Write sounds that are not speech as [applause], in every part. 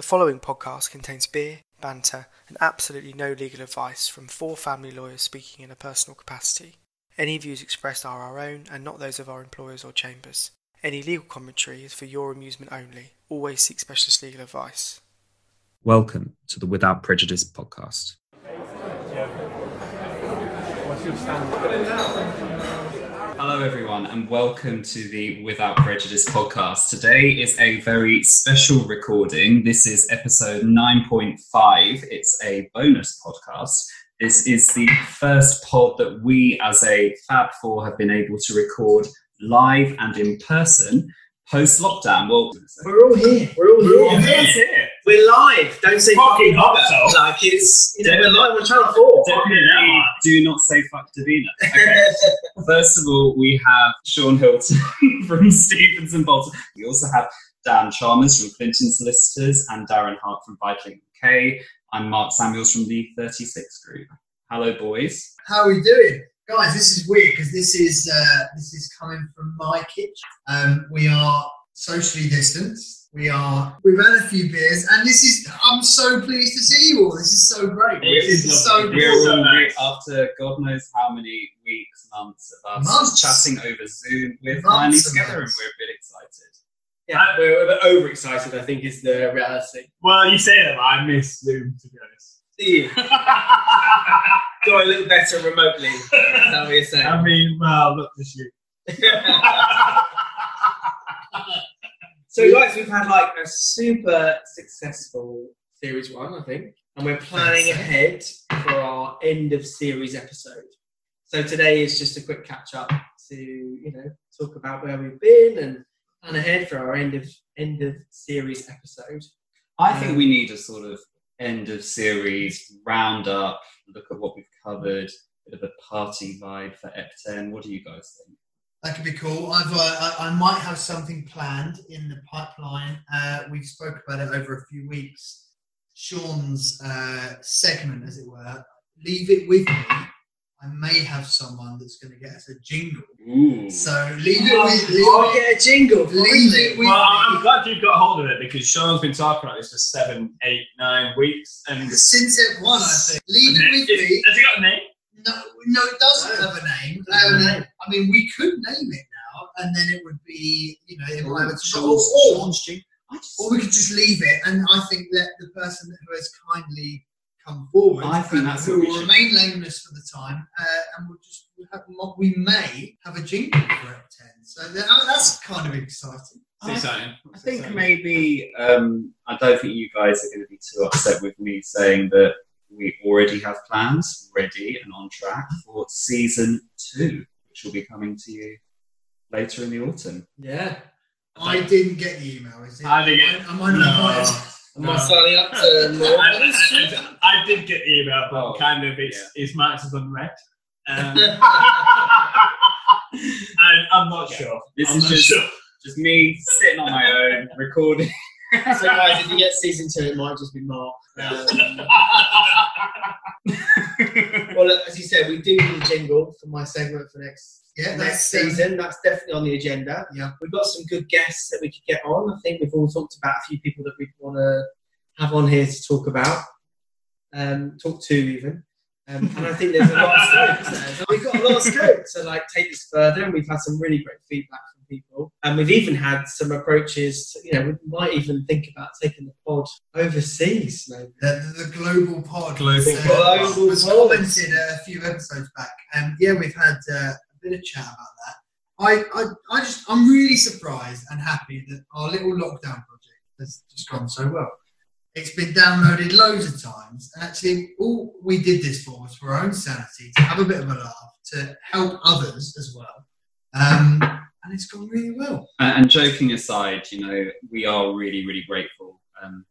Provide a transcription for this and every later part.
The following podcast contains beer, banter, and absolutely no legal advice from four family lawyers speaking in a personal capacity. Any views expressed are our own and not those of our employers or chambers. Any legal commentary is for your amusement only. Always seek specialist legal advice. Welcome to the Without Prejudice podcast. Hello, everyone, and welcome to the Without Prejudice podcast. Today is a very special recording. This is episode 9.5. It's a bonus podcast. This is the first pod that we, as a Fab Four, have been able to record live and in person post lockdown. Well, We're all here. We're all we're all here. Here. We're live. Don't say Fucking fucking hope bother. Like it's you know we're live on Channel Four. Definitely do not say fuck Davina. Okay. [laughs] First of all, we have Sean Hilton [laughs] from Stevenson Bolton. We also have Dan Chalmers from Clinton Solicitors and Darren Hart from Vitalink UK. I'm Mark Samuels from the 36 Group. Hello, boys. How are we doing, guys? This is weird because this is uh, this is coming from my kitchen. Um, we are socially distanced. We are. We've had a few beers, and this is. I'm so pleased to see you all. This is so great. It this is is so lovely. We're so all nice. after God knows how many weeks, months of us Months. chatting over Zoom. We're Months finally and together and we're a bit excited. Yeah, we're, a bit overexcited. I think is the reality. Well, you say that, I miss Zoom, to be honest. Do you? [laughs] Do I look better remotely? Is that what you're saying? I mean, well, look, just you. So, guys, we've had like a super successful series one, I think, and we're planning ahead for our end of series episode. So today is just a quick catch up to you know talk about where we've been and plan ahead for our end of end of series episode. I think um, we need a sort of end of series roundup, look at what we've covered, bit of a party vibe for Ep10. What do you guys think? That could be cool. I've, uh, I, I might have something planned in the pipeline. Uh, we spoke about it over a few weeks. Sean's uh, segment, as it were. Leave it with me. I may have someone that's going to get us a jingle. Ooh. So leave it with. Leave I'll get a jingle. leave it with Well, I'm me. I'm glad you've got hold of it because Sean's been talking about this for seven, eight, nine weeks. And Since it won, I think. Leave it with Is- me. Has he got a name? No, no, it doesn't have a name. Have a Um, name. I mean, we could name it now, and then it would be, you know, it might have a Sean's, or, or, Sean's jingle. I just, or we could just leave it, and I think that the person who has kindly come forward, I think that's who we will remain nameless for the time, uh, and we'll just we'll have, we may have a jingle for it ten. So that, that's kind of exciting. It's exciting. I think exciting. maybe um, I don't think you guys are going to be too upset with me saying that we already have plans ready and on track for season two, which will be coming to you later in the autumn. Yeah. I didn't get the email. Is it? I didn't get- Am I not No. Am No. I signing up to I, [laughs] more? I- I- I did get the email, but Oh, kind of it's, yeah. it's marked as unread. Um, [laughs] and I'm not Yeah. sure. This I'm is not just sure. just me sitting on my own recording. So, guys, if you get season two, it might just be Mark. Um, well, look, as you said, we do need a jingle for my segment for next Yeah, next that's um, season. That's definitely on the agenda. Yeah. We've got some good guests that we could get on. I think we've all talked about a few people that we want to have on here to talk about, um, talk to even. Um, and I think there's a lot of scope there. So we've got a lot of scope to like take this further, and we've had some really great feedback from people. And we've even had some approaches. To, you know, we might even think about taking the pod overseas. Maybe. the, the, the global pod. Global was, uh, pod. was commented a few episodes back, and yeah, we've had uh, a bit of chat about that. I, I, I just, I'm really surprised and happy that our little lockdown project has just gone so well. It's been downloaded loads of times, and actually, all we did this for was for our own sanity, to have a bit of a laugh, to help others as well, um, and it's gone really well. And, and joking aside, you know, we are really, really grateful um,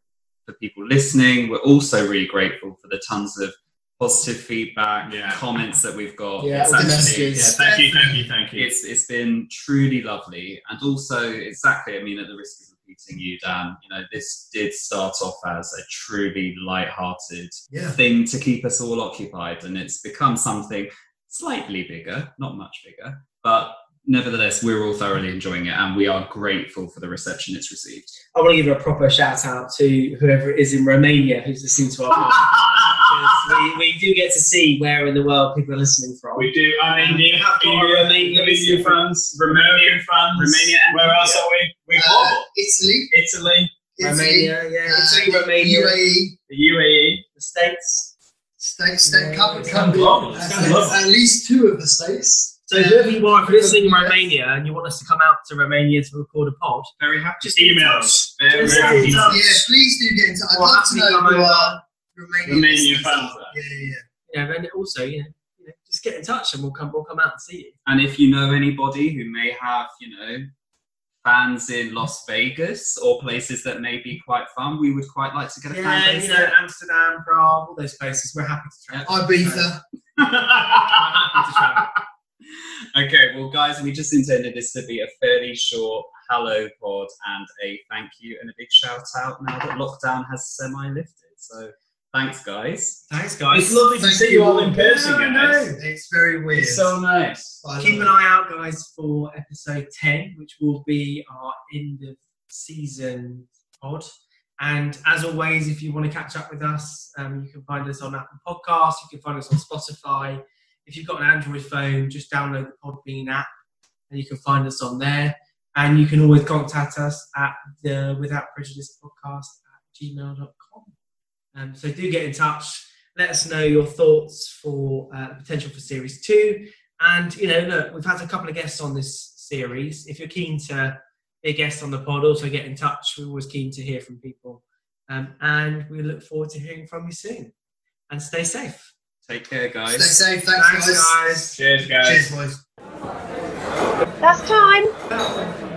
for people listening. We're also really grateful for the tons of positive feedback, Yeah. comments that we've got. Yeah, It's all the actually- Yeah, thank you, thank you, thank you. it's it's been truly lovely and also exactly i mean at the risk of repeating you dan you know this did start off as a truly light-hearted Yeah. thing to keep us all occupied and it's become something slightly bigger not much bigger but nevertheless, we're all thoroughly enjoying it, and we are grateful for the reception it's received. I want to give a proper shout out to whoever it is in Romania who's listening to our podcast. we, we do get to see where in the world people are listening from. We do. I mean, We you have got a Romanian Romanian fans, Romanian fans. Romania and Where else are we? We Uh, got Italy, Italy, Italy, Romania, yeah, uh, Italy, Romania, UAE, the UAE. the States. state, state, Yeah, couple, it's couple, global, at, it's kind at least two of the states. So whoever you are, if you're listening in Romania and you want us to come out to Romania to record a pod, Very happy. just get in Email us. Very, very get happy. touch. Yeah, please do get in touch. I'd We'll love to know come who over. our Romanian, Romanian fans are. are. Yeah, yeah, yeah. You know, and also, you know, you know, just get in touch and we'll come, we'll come out and see you. And if you know anybody who may have, you know, fans in Las Vegas or places that may be quite fun, we would quite like to get a fan Yeah, base you know, there. Amsterdam, Prague, all those places. We're happy to travel. Ibiza. [laughs] happy to travel. Okay, well, guys, we just intended this to be a fairly short hello pod and a thank you and a big shout out now that lockdown has semi lifted. So thanks, guys. Thanks, guys. It's lovely to see you you all all. in person, Yeah, guys. know. It's very weird. It's so nice. I Keep an eye out, guys, for episode 10, which will be our end of season pod. And as always, if you want to catch up with us, um, you can find us on Apple Podcasts, you can find us on Spotify. If you've got an Android phone, just download the Podbean app and you can find us on there. And you can always contact us at the Without Prejudice podcast at gmail.com. Um, so do get in touch. Let us know your thoughts for uh, the potential for series two. And you know, look, we've had a couple of guests on this series. If you're keen to be a guest on the pod, also get in touch. We're always keen to hear from people. Um, and we look forward to hearing from you soon. And stay safe. Take care, guys. Stay safe. Thanks, Thanks, guys. guys. Cheers, guys. Cheers, boys. That's time.